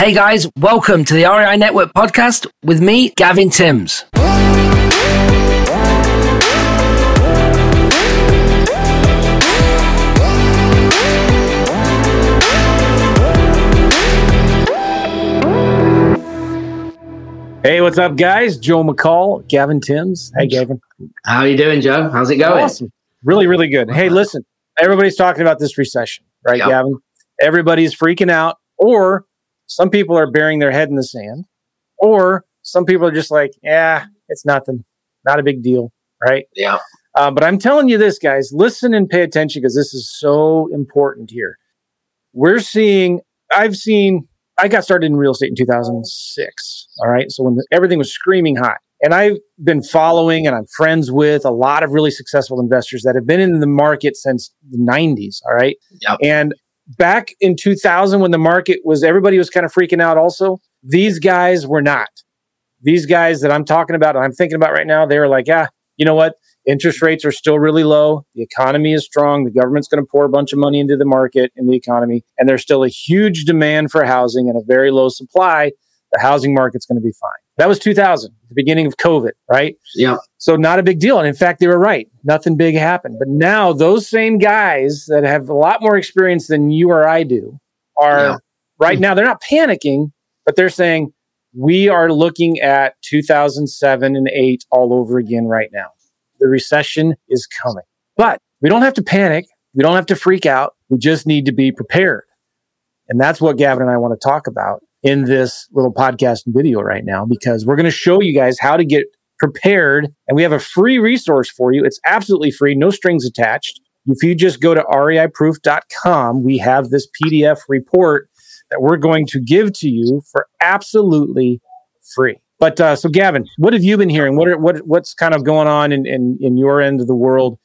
Hey guys, welcome to the REI Network podcast with me, Gavin Timms. Hey, what's up, guys? Joe McCall, Gavin Timms. Hey, Gavin. How are you doing, Joe? How's it going? Awesome. Really, really good. Hey, listen, everybody's talking about this recession, right, Yep. Gavin? Everybody's freaking out, or some people are burying their head in the sand, or some people are just like, yeah, it's nothing, not a big deal, right? Yeah. Uh, but I'm telling you this, guys, listen and pay attention because this is so important here. We're seeing, I've seen, I got started in real estate in 2006. All right. So when the, everything was screaming hot, and I've been following and I'm friends with a lot of really successful investors that have been in the market since the 90s. All right. Yep. And back in 2000, when the market was, everybody was kind of freaking out also, these guys were not. These guys that I'm talking about, and I'm thinking about right now, they were like, ah, you know what? Interest rates are still really low. The economy is strong. The government's going to pour a bunch of money into the market, in the economy, and there's still a huge demand for housing and a very low supply. The housing market's going to be fine. That was 2000, the beginning of COVID, right? Yeah. So not a big deal. And in fact, they were right. Nothing big happened. But now those same guys that have a lot more experience than you or I do are Yeah. right now, they're not panicking, but they're saying, we are looking at 2007 and 8 all over again right now. The recession is coming. But we don't have to panic. We don't have to freak out. We just need to be prepared. And that's what Gavin and I want to talk about in this little podcast and video right now, because we're going to show you guys how to get prepared. And we have a free resource for you. It's absolutely free, no strings attached. If you just go to reiproof.com, we have this PDF report that we're going to give to you for absolutely free. But uh, so, Gavin, what have you been hearing? What are, what what's kind of going on in, in in your end of the world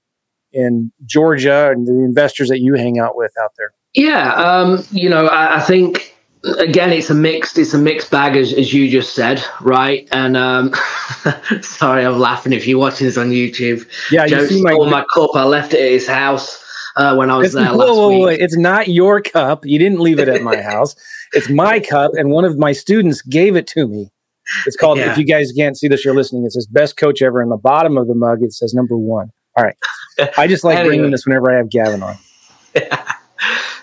in Georgia and the investors that you hang out with out there? Yeah. Um, you know, I, I think again it's a mixed it's a mixed bag as, as you just said, right? And um sorry, I'm laughing if you're watching this on YouTube. Yeah, Joe you see my. my cup. I left it at his house uh, when I was It's, there whoa, last whoa, week. whoa, It's not your cup. You didn't leave it at my house. It's my cup, and one of my students gave it to me. It's called. Yeah. If you guys can't see this, you're listening. It says "Best Coach Ever." In the bottom of the mug, it says number one. All right. I just like Anyway. bringing this whenever I have Gavin on.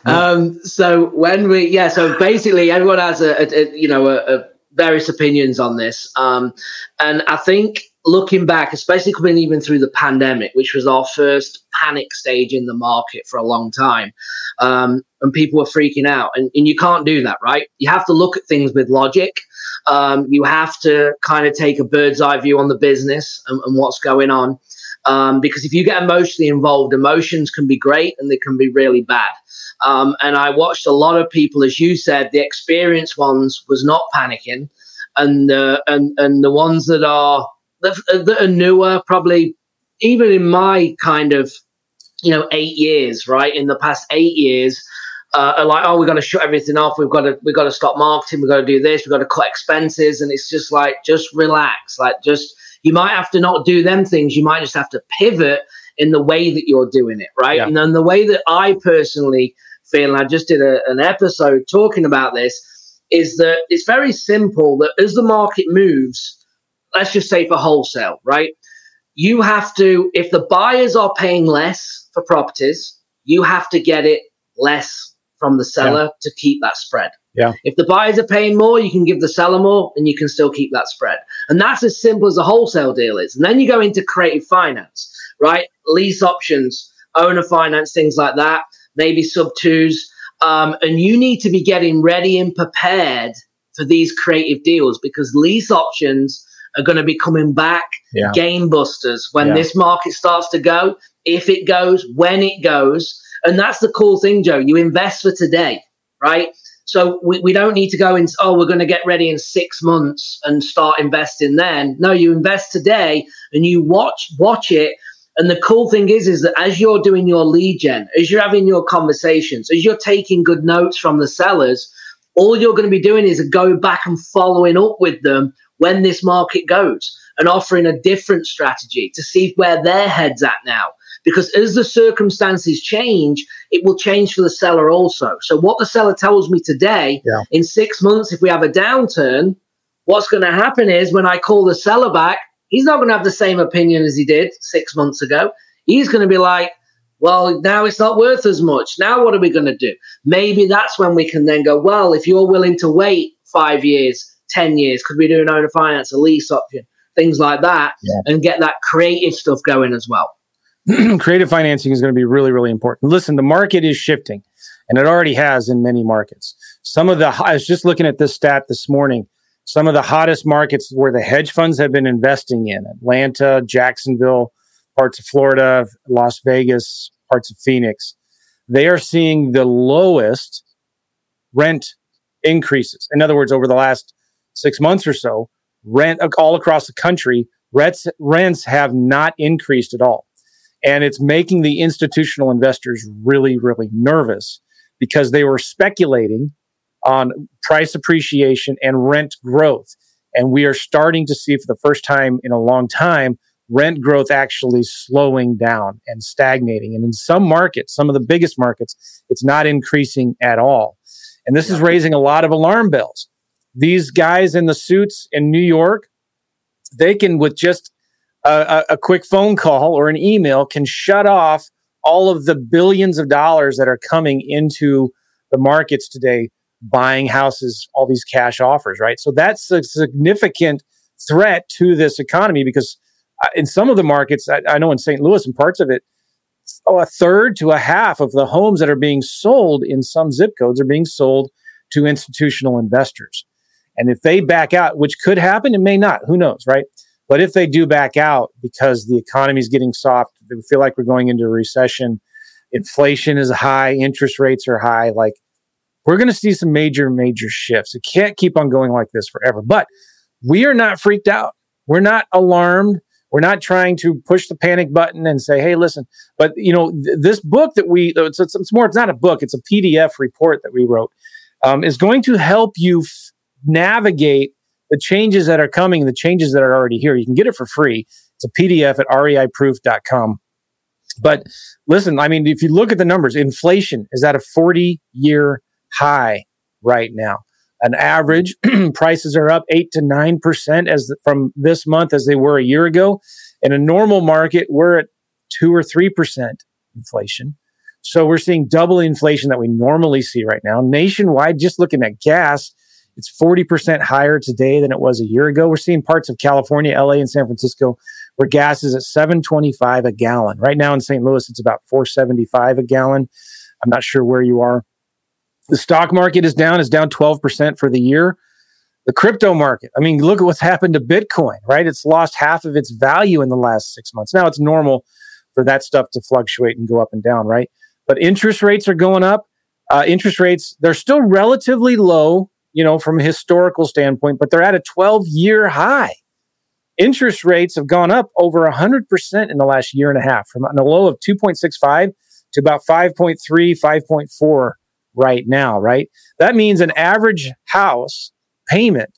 Um, so when we, yeah, so basically everyone has a, a, a you know, a, a various opinions on this. Um, and I think looking back, especially coming even through the pandemic, which was our first panic stage in the market for a long time, um, and people were freaking out. And, and you can't do that, right? You have to look at things with logic. Um, you have to kind of take a bird's eye view on the business and, and what's going on. Um, because if you get emotionally involved, emotions can be great and they can be really bad. Um, and I watched a lot of people, as you said, the experienced ones was not panicking, and uh, and and the ones that are that, are newer, probably even in my kind of you know eight years, right? In the past eight years, uh, are like, oh, we've got to shut everything off. We've got to we've got to stop marketing. We've got to do this. We've got to cut expenses, and it's just like just relax, like just you might have to not do them things. You might just have to pivot in the way that you're doing it, right? Yeah. And then the way that I personally feel, and I just did a, an episode talking about this, is that it's very simple that as the market moves, let's just say for wholesale, right? You have to, if the buyers are paying less for properties, you have to get it less from the seller to keep that spread. Yeah. If the buyers are paying more, you can give the seller more and you can still keep that spread. And that's as simple as a wholesale deal is. And then you go into creative finance, right? Lease options, owner finance, things like that, maybe sub twos. Um, and you need to be getting ready and prepared for these creative deals because lease options are going to be coming back Yeah. game busters when Yeah. this market starts to go, if it goes, when it goes. And that's the cool thing, Joe. You invest for today, right? So we, we don't need to go in, oh, we're going to get ready in six months and start investing then. No, you invest today and you watch watch it. And the cool thing is, is that as you're doing your lead gen, as you're having your conversations, as you're taking good notes from the sellers, all you're going to be doing is go back and following up with them when this market goes and offering a different strategy to see where their heads at now. Because as the circumstances change, it will change for the seller also. So, what the seller tells me today, yeah. in six months, if we have a downturn, what's going to happen is when I call the seller back, he's not going to have the same opinion as he did six months ago. He's going to be like, well, now it's not worth as much. Now, what are we going to do? Maybe that's when we can then go, well, if you're willing to wait five years, 10 years, could we do an owner finance, a lease option, things like that, yeah. and get that creative stuff going as well? creative financing is going to be really, really important. Listen, the market is shifting, and it already has in many markets. Some of the, I was just looking at this stat this morning. Some of the hottest markets where the hedge funds have been investing in Atlanta, Jacksonville, parts of Florida, Las Vegas, parts of Phoenix, they are seeing the lowest rent increases. In other words, over the last six months or so, rent all across the country, rents, rents have not increased at all. And it's making the institutional investors really, really nervous because they were speculating on price appreciation and rent growth. And we are starting to see for the first time in a long time rent growth actually slowing down and stagnating. And in some markets, some of the biggest markets, it's not increasing at all. And this is raising a lot of alarm bells. These guys in the suits in New York, they can, with just a, quick phone call or an email, can shut off all of the billions of dollars that are coming into the markets today, buying houses, all these cash offers, right? So that's a significant threat to this economy because uh, in some of the markets, I, I know in St. Louis and parts of it, oh, a third to a half of the homes that are being sold in some zip codes are being sold to institutional investors. And if they back out, which could happen, it may not, who knows, right? But if they do back out because the economy is getting soft, they feel like we're going into a recession, inflation is high, interest rates are high, like we're going to see some major, major shifts. It can't keep on going like this forever. But we are not freaked out. We're not alarmed. We're not trying to push the panic button and say, "Hey, listen." But you know, th- this book that we it's, it's, it's, more. It's not a book. It's a PDF report that we wrote. Um, is going to help you f- navigate the changes that are coming, the changes that are already here. You can get it for free. It's a PDF at reiproof.com. But listen, I mean, if you look at the numbers, inflation is at a 40 year high right now an average. Prices are up eight to nine percent as the, from this month as they were a year ago. In a normal market, we're at two or three percent inflation. So we're seeing double inflation that we normally see right now. Nationwide, just looking at gas, it's 40% higher today than it was a year ago. We're seeing parts of California, LA, and San Francisco where gas is at 725 a gallon. Right now in St. Louis, it's about 475 a gallon. I'm not sure where you are. The stock market is down, is down 12% for the year. The crypto market, I mean, look at what's happened to Bitcoin, right? It's lost half of its value in the last six months. Now it's normal for that stuff to fluctuate and go up and down, right? But interest rates are going up. Uh, interest rates, they're still relatively low, you know, from a historical standpoint, but they're at a 12 year high. Interest rates have gone up over 100% in the last year and a half, from a low of 2.65 to about 5.3, 5.4 right now, right? That means an average house payment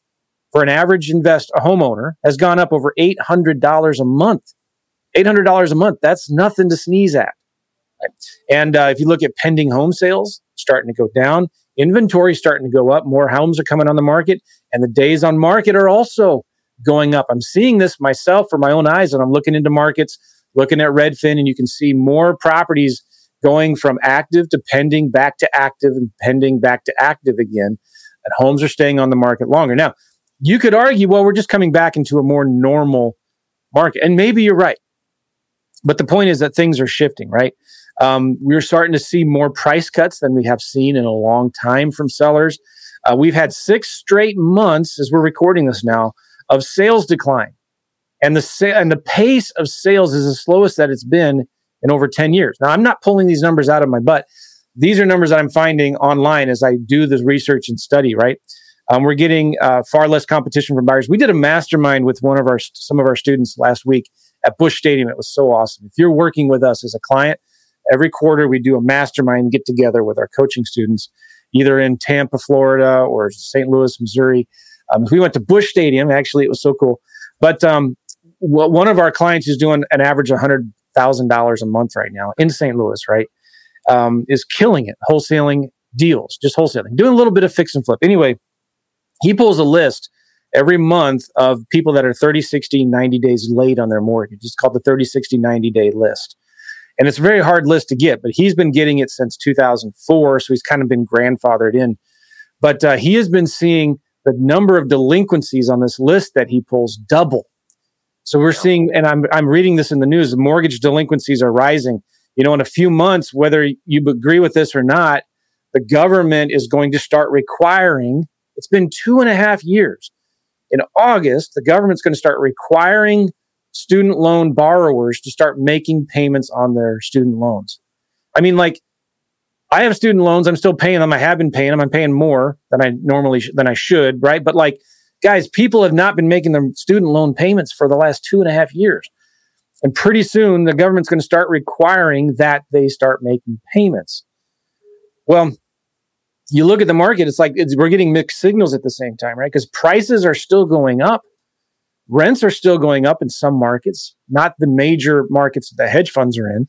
for an average invest a homeowner has gone up over $800 a month. $800 a month, that's nothing to sneeze at. Right? And uh, if you look at pending home sales, starting to go down, inventory starting to go up, more homes are coming on the market, and the days on market are also going up. I'm seeing this myself for my own eyes, and I'm looking into markets, looking at Redfin, and you can see more properties going from active to pending back to active and pending back to active again. And homes are staying on the market longer. Now, you could argue, well, we're just coming back into a more normal market. And maybe you're right. But the point is that things are shifting, right? Um, we're starting to see more price cuts than we have seen in a long time from sellers. Uh, we've had six straight months, as we're recording this now, of sales decline. And the, sa- and the pace of sales is the slowest that it's been in over 10 years. Now, I'm not pulling these numbers out of my butt. These are numbers that I'm finding online as I do this research and study, right? Um, we're getting uh, far less competition from buyers. We did a mastermind with one of our some of our students last week at Busch Stadium. It was so awesome. If you're working with us as a client, every quarter we do a mastermind get together with our coaching students, either in Tampa, Florida, or St. Louis, Missouri. Um, we went to Busch Stadium. Actually, it was so cool. But um, one of our clients is doing an average of 100 thousand dollars a month right now in St. Louis, right? Um, is killing it, wholesaling deals, just wholesaling, doing a little bit of fix and flip. Anyway, he pulls a list every month of people that are 30, 60, 90 days late on their mortgage. It's called the 30, 60, 90 day list. And it's a very hard list to get, but he's been getting it since 2004. So he's kind of been grandfathered in. But uh, he has been seeing the number of delinquencies on this list that he pulls double. So we're seeing, and I'm, I'm reading this in the news, mortgage delinquencies are rising. You know, in a few months, whether you agree with this or not, the government is going to start requiring, it's been two and a half years. In August, the government's going to start requiring student loan borrowers to start making payments on their student loans. I mean, like, I have student loans. I'm still paying them. I have been paying them. I'm paying more than I normally sh- than I should, right? But like, guys, people have not been making their student loan payments for the last two and a half years, and pretty soon the government's going to start requiring that they start making payments. Well, you look at the market; it's like it's, we're getting mixed signals at the same time, right? Because prices are still going up Rents are still going up in some markets, not the major markets that the hedge funds are in.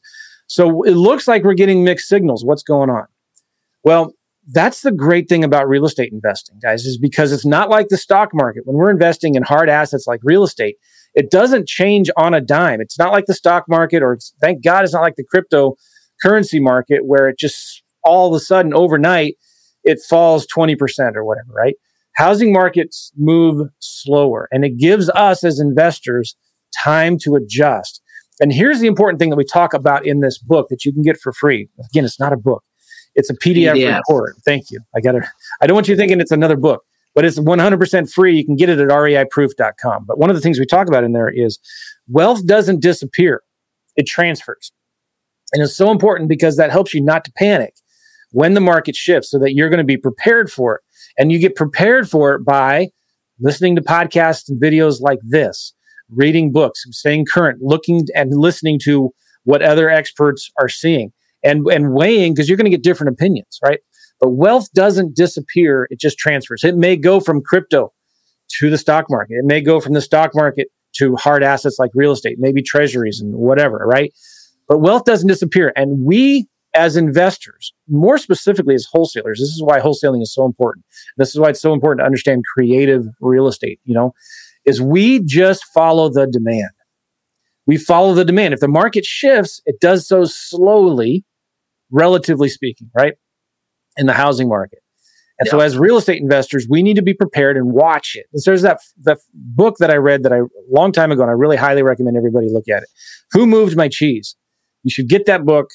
So it looks like we're getting mixed signals. What's going on? Well, that's the great thing about real estate investing, guys, is because it's not like the stock market. When we're investing in hard assets like real estate, it doesn't change on a dime. It's not like the stock market, or thank God it's not like the cryptocurrency market where it just all of a sudden overnight it falls 20% or whatever, right? Housing markets move slower and it gives us as investors time to adjust. And here's the important thing that we talk about in this book that you can get for free. Again, it's not a book. It's a PDF, PDF. report. Thank you. I got it. I don't want you thinking it's another book, but it's 100% free. You can get it at reiproof.com. But one of the things we talk about in there is wealth doesn't disappear. It transfers. And it's so important because that helps you not to panic when the market shifts so that you're going to be prepared for it. And you get prepared for it by listening to podcasts and videos like this, reading books, staying current, looking and listening to what other experts are seeing and, and weighing because you're going to get different opinions, right? But wealth doesn't disappear. It just transfers. It may go from crypto to the stock market. It may go from the stock market to hard assets like real estate, maybe treasuries and whatever, right? But wealth doesn't disappear. And we as investors, more specifically as wholesalers, this is why wholesaling is so important. This is why it's so important to understand creative real estate, you know, is we just follow the demand. We follow the demand. If the market shifts, it does so slowly, relatively speaking, right? In the housing market. And yeah. so as real estate investors, we need to be prepared and watch it. And so there's that, that book that I read that I a long time ago, and I really highly recommend everybody look at it. Who Moved My Cheese? You should get that book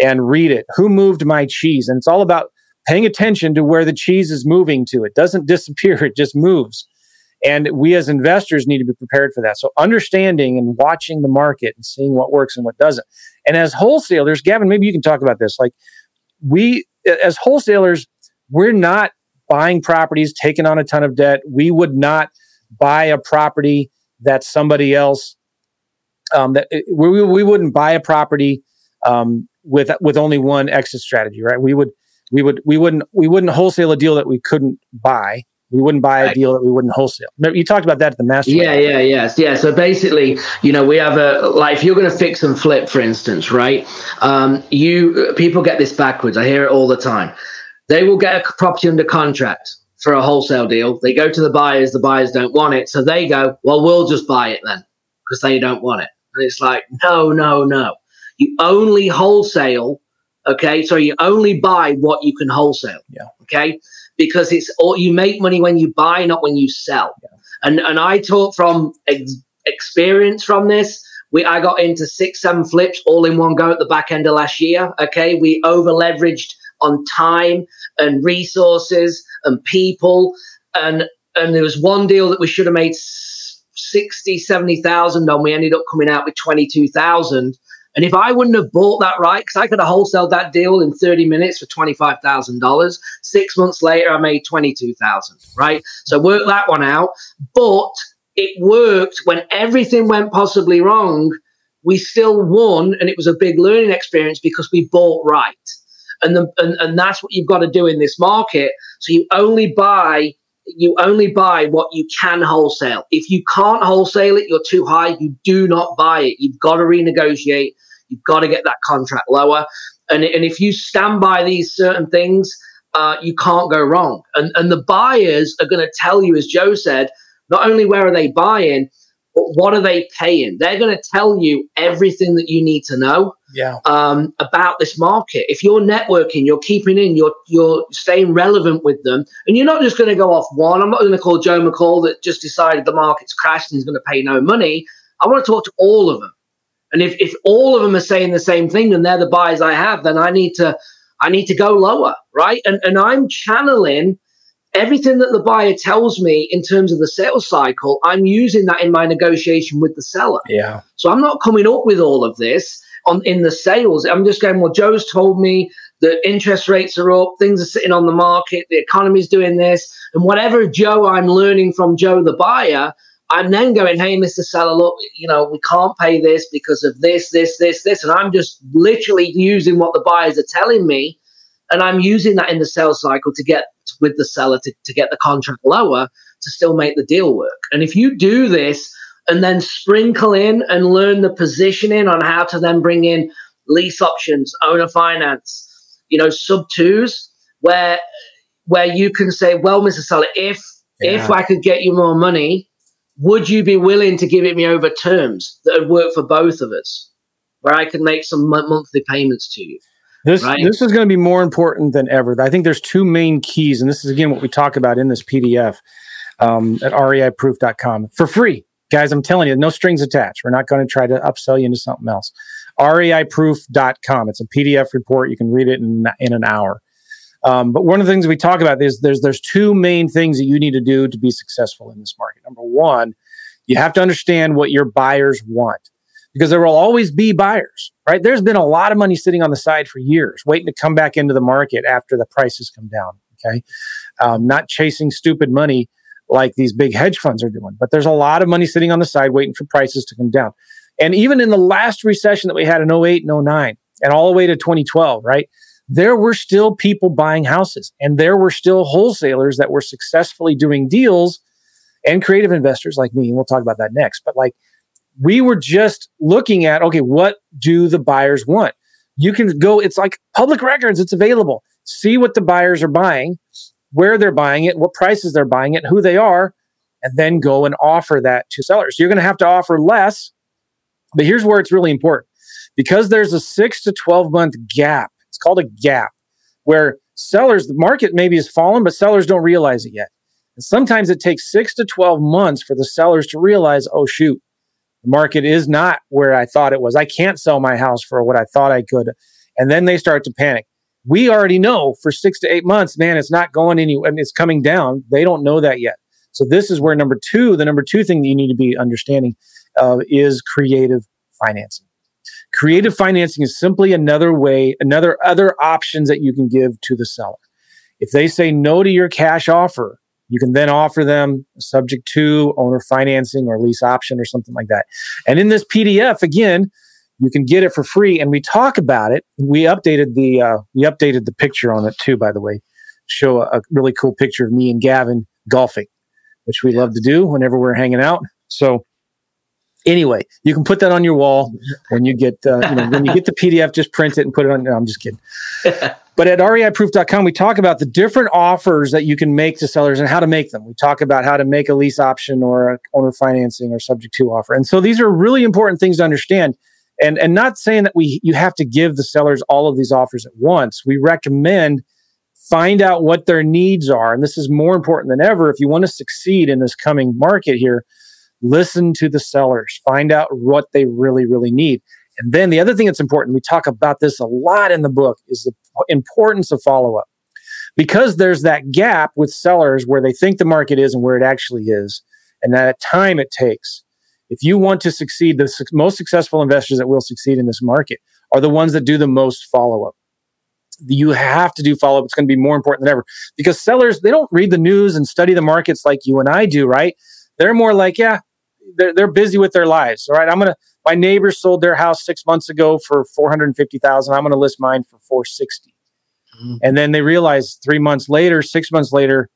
and read it. Who moved my cheese? And it's all about paying attention to where the cheese is moving to. It doesn't disappear, it just moves. And we as investors need to be prepared for that. So understanding and watching the market and seeing what works and what doesn't. And as wholesalers, Gavin, maybe you can talk about this. Like we as wholesalers, we're not buying properties, taking on a ton of debt. We would not buy a property that somebody else um, that we, we wouldn't buy a property um, with with only one exit strategy, right? We would we would we wouldn't we wouldn't wholesale a deal that we couldn't buy. We wouldn't buy a deal that we wouldn't wholesale. You talked about that at the master. Yeah, yeah, yes, yeah. So basically, you know, we have a like if you're going to fix and flip, for instance, right? Um, you people get this backwards. I hear it all the time. They will get a property under contract for a wholesale deal. They go to the buyers. The buyers don't want it, so they go, "Well, we'll just buy it then," because they don't want it. And it's like, no, no, no. You only wholesale, okay? So you only buy what you can wholesale. Yeah. Okay. Because it's all you make money when you buy, not when you sell. Yeah. And and I talk from ex- experience from this. We I got into six, seven flips all in one go at the back end of last year. Okay. We over leveraged on time and resources and people. And and there was one deal that we should have made 60, 70,000 on. We ended up coming out with 22,000 and if I wouldn't have bought that right, because I could have wholesaled that deal in 30 minutes for $25,000, six months later, I made 22000 right? So work that one out. But it worked when everything went possibly wrong. We still won, and it was a big learning experience because we bought right. And, the, and, and that's what you've got to do in this market. So you only buy you only buy what you can wholesale. If you can't wholesale it, you're too high, you do not buy it. You've got to renegotiate You've got to get that contract lower. And, and if you stand by these certain things, uh, you can't go wrong. And, and the buyers are going to tell you, as Joe said, not only where are they buying, but what are they paying? They're going to tell you everything that you need to know yeah. um, about this market. If you're networking, you're keeping in, you're you're staying relevant with them, and you're not just going to go off one. I'm not going to call Joe McCall that just decided the market's crashed and he's going to pay no money. I want to talk to all of them, and if if all of them are saying the same thing and they're the buyers I have, then I need to I need to go lower, right? And and I'm channeling everything that the buyer tells me in terms of the sales cycle, I'm using that in my negotiation with the seller. Yeah. So I'm not coming up with all of this on in the sales. I'm just going, well, Joe's told me that interest rates are up, things are sitting on the market, the economy's doing this, and whatever Joe I'm learning from Joe the buyer, I'm then going, hey, Mr. Seller, look, you know, we can't pay this because of this, this, this, this. And I'm just literally using what the buyers are telling me. And I'm using that in the sales cycle to get with the seller to, to get the contract lower to still make the deal work. And if you do this and then sprinkle in and learn the positioning on how to then bring in lease options, owner finance, you know, sub twos, where where you can say, well, Mr. Seller, if yeah. if I could get you more money, would you be willing to give it me over terms that would work for both of us, where I could make some monthly payments to you? This right? this is going to be more important than ever. I think there's two main keys, and this is again what we talk about in this PDF um, at reiproof.com for free, guys. I'm telling you, no strings attached. We're not going to try to upsell you into something else. reiproof.com. It's a PDF report. You can read it in in an hour. Um, but one of the things we talk about is there's there's two main things that you need to do to be successful in this market. One, you have to understand what your buyers want because there will always be buyers, right? There's been a lot of money sitting on the side for years, waiting to come back into the market after the prices come down. Okay. Um, not chasing stupid money like these big hedge funds are doing, but there's a lot of money sitting on the side waiting for prices to come down. And even in the last recession that we had in 08 and 09 and all the way to 2012, right? There were still people buying houses and there were still wholesalers that were successfully doing deals and creative investors like me. And we'll talk about that next. But like, we were just looking at okay, what do the buyers want? You can go, it's like public records, it's available. See what the buyers are buying, where they're buying it, what prices they're buying it, who they are, and then go and offer that to sellers. You're going to have to offer less, but here's where it's really important because there's a six to 12 month gap. It's called a gap where sellers, the market maybe has fallen, but sellers don't realize it yet. And sometimes it takes six to 12 months for the sellers to realize, oh, shoot, the market is not where I thought it was. I can't sell my house for what I thought I could. And then they start to panic. We already know for six to eight months, man, it's not going anywhere. Mean, it's coming down. They don't know that yet. So this is where number two, the number two thing that you need to be understanding uh, is creative financing. Creative financing is simply another way, another other options that you can give to the seller. If they say no to your cash offer, you can then offer them subject to owner financing or lease option or something like that. And in this PDF, again, you can get it for free. And we talk about it. We updated the uh, we updated the picture on it too, by the way. Show a, a really cool picture of me and Gavin golfing, which we love to do whenever we're hanging out. So anyway, you can put that on your wall when you get uh, you know when you get the PDF. Just print it and put it on. No, I'm just kidding. But at reiproof.com, we talk about the different offers that you can make to sellers and how to make them. We talk about how to make a lease option or owner financing or subject to offer. And so these are really important things to understand. And, and not saying that we you have to give the sellers all of these offers at once. We recommend find out what their needs are. And this is more important than ever. If you want to succeed in this coming market here, listen to the sellers, find out what they really, really need. And then the other thing that's important, we talk about this a lot in the book, is the importance of follow up. Because there's that gap with sellers where they think the market is and where it actually is, and that time it takes. If you want to succeed, the su- most successful investors that will succeed in this market are the ones that do the most follow up. You have to do follow up. It's going to be more important than ever because sellers, they don't read the news and study the markets like you and I do, right? They're more like, yeah, they're, they're busy with their lives. All right. I'm going to, my neighbor sold their house six months ago for 450,000. I'm going to list mine for 460. Mm-hmm. And then they realize three months later, six months later,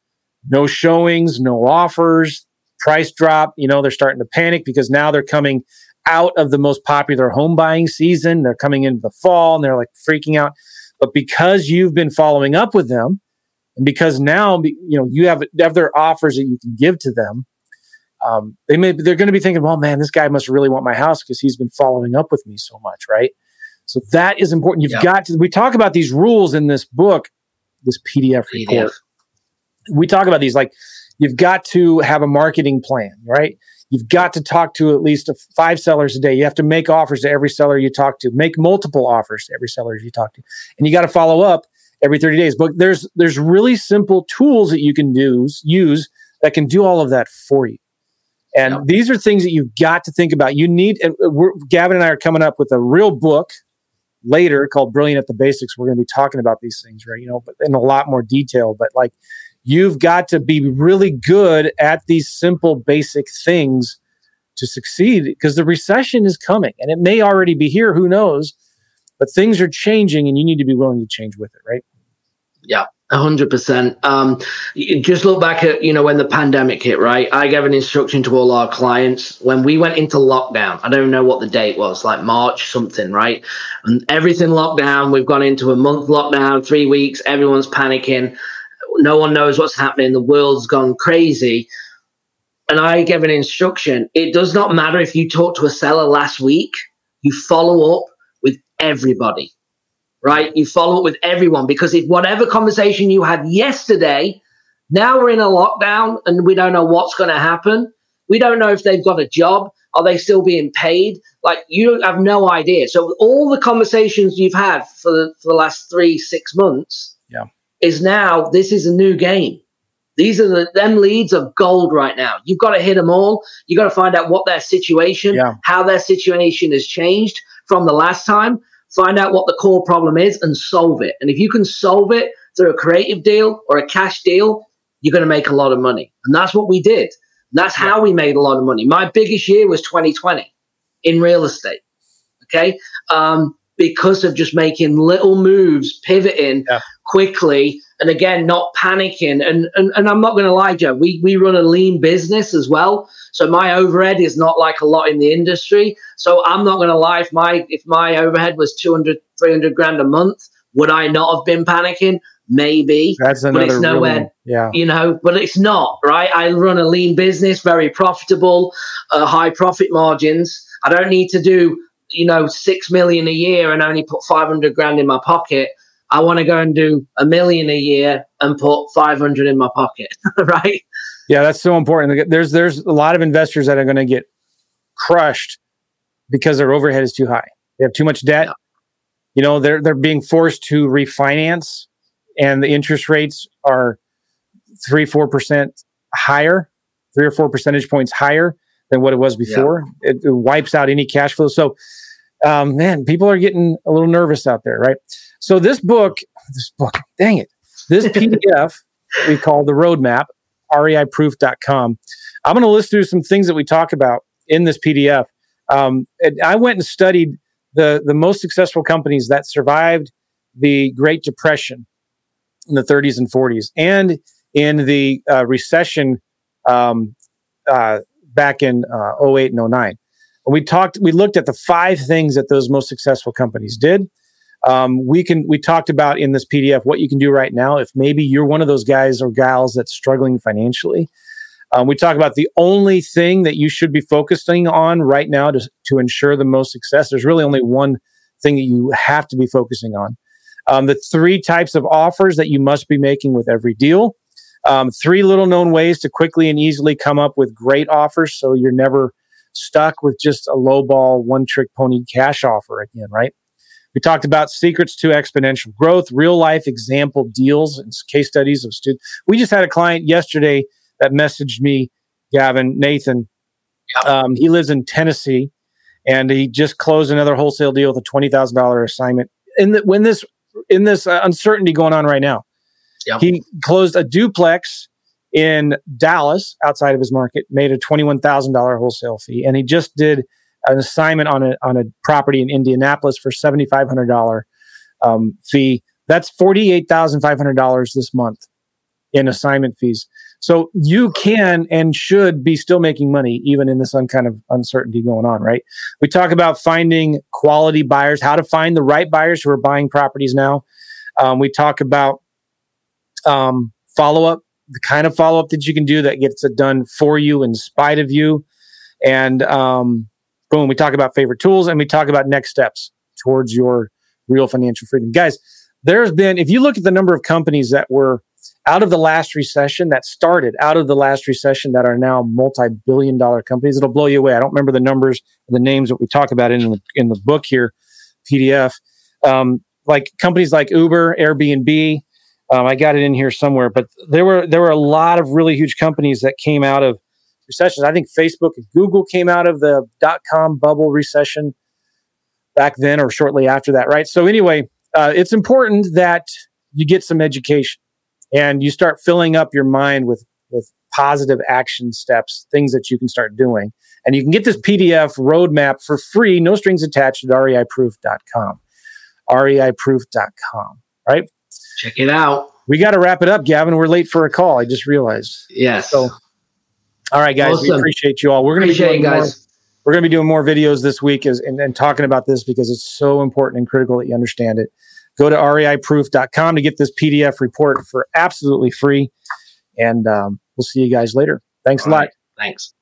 no showings, no offers, price drop. You know, they're starting to panic because now they're coming out of the most popular home buying season. They're coming into the fall and they're like freaking out. But because you've been following up with them, and because now you know you have have their offers that you can give to them, um, they may they're going to be thinking, well, man, this guy must really want my house because he's been following up with me so much, right? So that is important. You've got to. We talk about these rules in this book, this PDF, PDF report. We talk about these like you've got to have a marketing plan, right? You've got to talk to at least five sellers a day. You have to make offers to every seller you talk to. Make multiple offers to every seller you talk to, and you got to follow up every 30 days. But there's there's really simple tools that you can use use that can do all of that for you. And yep. these are things that you've got to think about. You need, and Gavin and I are coming up with a real book later called Brilliant at the Basics. We're going to be talking about these things, right? You know, but in a lot more detail. But like, you've got to be really good at these simple, basic things to succeed because the recession is coming and it may already be here. Who knows? But things are changing and you need to be willing to change with it, right? Yeah hundred percent. Um, just look back at you know when the pandemic hit, right? I gave an instruction to all our clients when we went into lockdown. I don't know what the date was, like March something, right? And everything locked down. We've gone into a month lockdown, three weeks. Everyone's panicking. No one knows what's happening. The world's gone crazy. And I gave an instruction. It does not matter if you talk to a seller last week. You follow up with everybody right? You follow up with everyone because if whatever conversation you had yesterday, now we're in a lockdown and we don't know what's going to happen. We don't know if they've got a job. Are they still being paid? Like you have no idea. So all the conversations you've had for the, for the last three, six months yeah. is now, this is a new game. These are the them leads of gold right now. You've got to hit them all. You've got to find out what their situation, yeah. how their situation has changed from the last time, find out what the core problem is and solve it. And if you can solve it through a creative deal or a cash deal, you're going to make a lot of money. And that's what we did. That's how we made a lot of money. My biggest year was 2020 in real estate. Okay. Um, because of just making little moves, pivoting yeah. quickly, and again, not panicking. And and, and I'm not going to lie, Joe, we, we run a lean business as well. So my overhead is not like a lot in the industry. So I'm not going to lie, if my if my overhead was 200, 300 grand a month, would I not have been panicking? Maybe. That's another but it's nowhere, really, yeah. You know, but it's not, right? I run a lean business, very profitable, uh, high profit margins. I don't need to do you know, six million a year and only put 500 grand in my pocket. I want to go and do a million a year and put 500 in my pocket, right? Yeah, that's so important. There's there's a lot of investors that are going to get crushed because their overhead is too high. They have too much debt. Yeah. You know, they're they're being forced to refinance, and the interest rates are three four percent higher, three or four percentage points higher than what it was before. Yeah. It, it, wipes out any cash flow. So, um, man, people are getting a little nervous out there, right? So this book, this book, dang it, this PDF we call the roadmap, reiproof.com. I'm going to list through some things that we talk about in this PDF. Um, I went and studied the the most successful companies that survived the Great Depression in the 30s and 40s, and in the uh, recession um, uh, back in uh, 08 and 09. And we talked, we looked at the five things that those most successful companies did. Um, we can, we talked about in this PDF what you can do right now if maybe you're one of those guys or gals that's struggling financially. Um, we talk about the only thing that you should be focusing on right now to, to ensure the most success. There's really only one thing that you have to be focusing on. Um, the three types of offers that you must be making with every deal. Um, three little known ways to quickly and easily come up with great offers so you're never stuck with just a low ball, one trick pony cash offer again, right? We talked about secrets to exponential growth, real life example deals and case studies of students. We just had a client yesterday that messaged me, Gavin, Nathan. Um, he lives in Tennessee and he just closed another wholesale deal with a $20,000 assignment. In the, when this, in this uh, uncertainty going on right now, Yep. He closed a duplex in Dallas outside of his market, made a $21,000 wholesale fee. And he just did an assignment on a, on a property in Indianapolis for $7,500 um, fee. That's $48,500 this month in assignment fees. So you can and should be still making money even in this un- kind of uncertainty going on, right? We talk about finding quality buyers, how to find the right buyers who are buying properties now. Um, we talk about um, follow up, the kind of follow up that you can do that gets it done for you in spite of you. And um, boom, we talk about favorite tools and we talk about next steps towards your real financial freedom. Guys, there's been, if you look at the number of companies that were out of the last recession that started out of the last recession that are now multi-billion dollar companies, it'll blow you away. I don't remember the numbers, the names that we talk about in the, in the book here, PDF. Um, like companies like Uber, Airbnb, um, I got it in here somewhere, but there were there were a lot of really huge companies that came out of recessions. I think Facebook and Google came out of the dot com bubble recession back then or shortly after that, right? So anyway, uh, it's important that you get some education and you start filling up your mind with with positive action steps, things that you can start doing. And you can get this PDF roadmap for free, no strings attached at reiproof.com. reiproof.com, right? Check it out. We got to wrap it up, Gavin. We're late for a call. I just realized. Yes. So, all right, guys. Awesome. We appreciate you all. We're going to be doing guys. More, we're going to be doing more videos this week as, and, and talking about this because it's so important and critical that you understand it. Go to reiproof.com to get this PDF report for absolutely free. And um, we'll see you guys later. Thanks all a lot. Right. Thanks.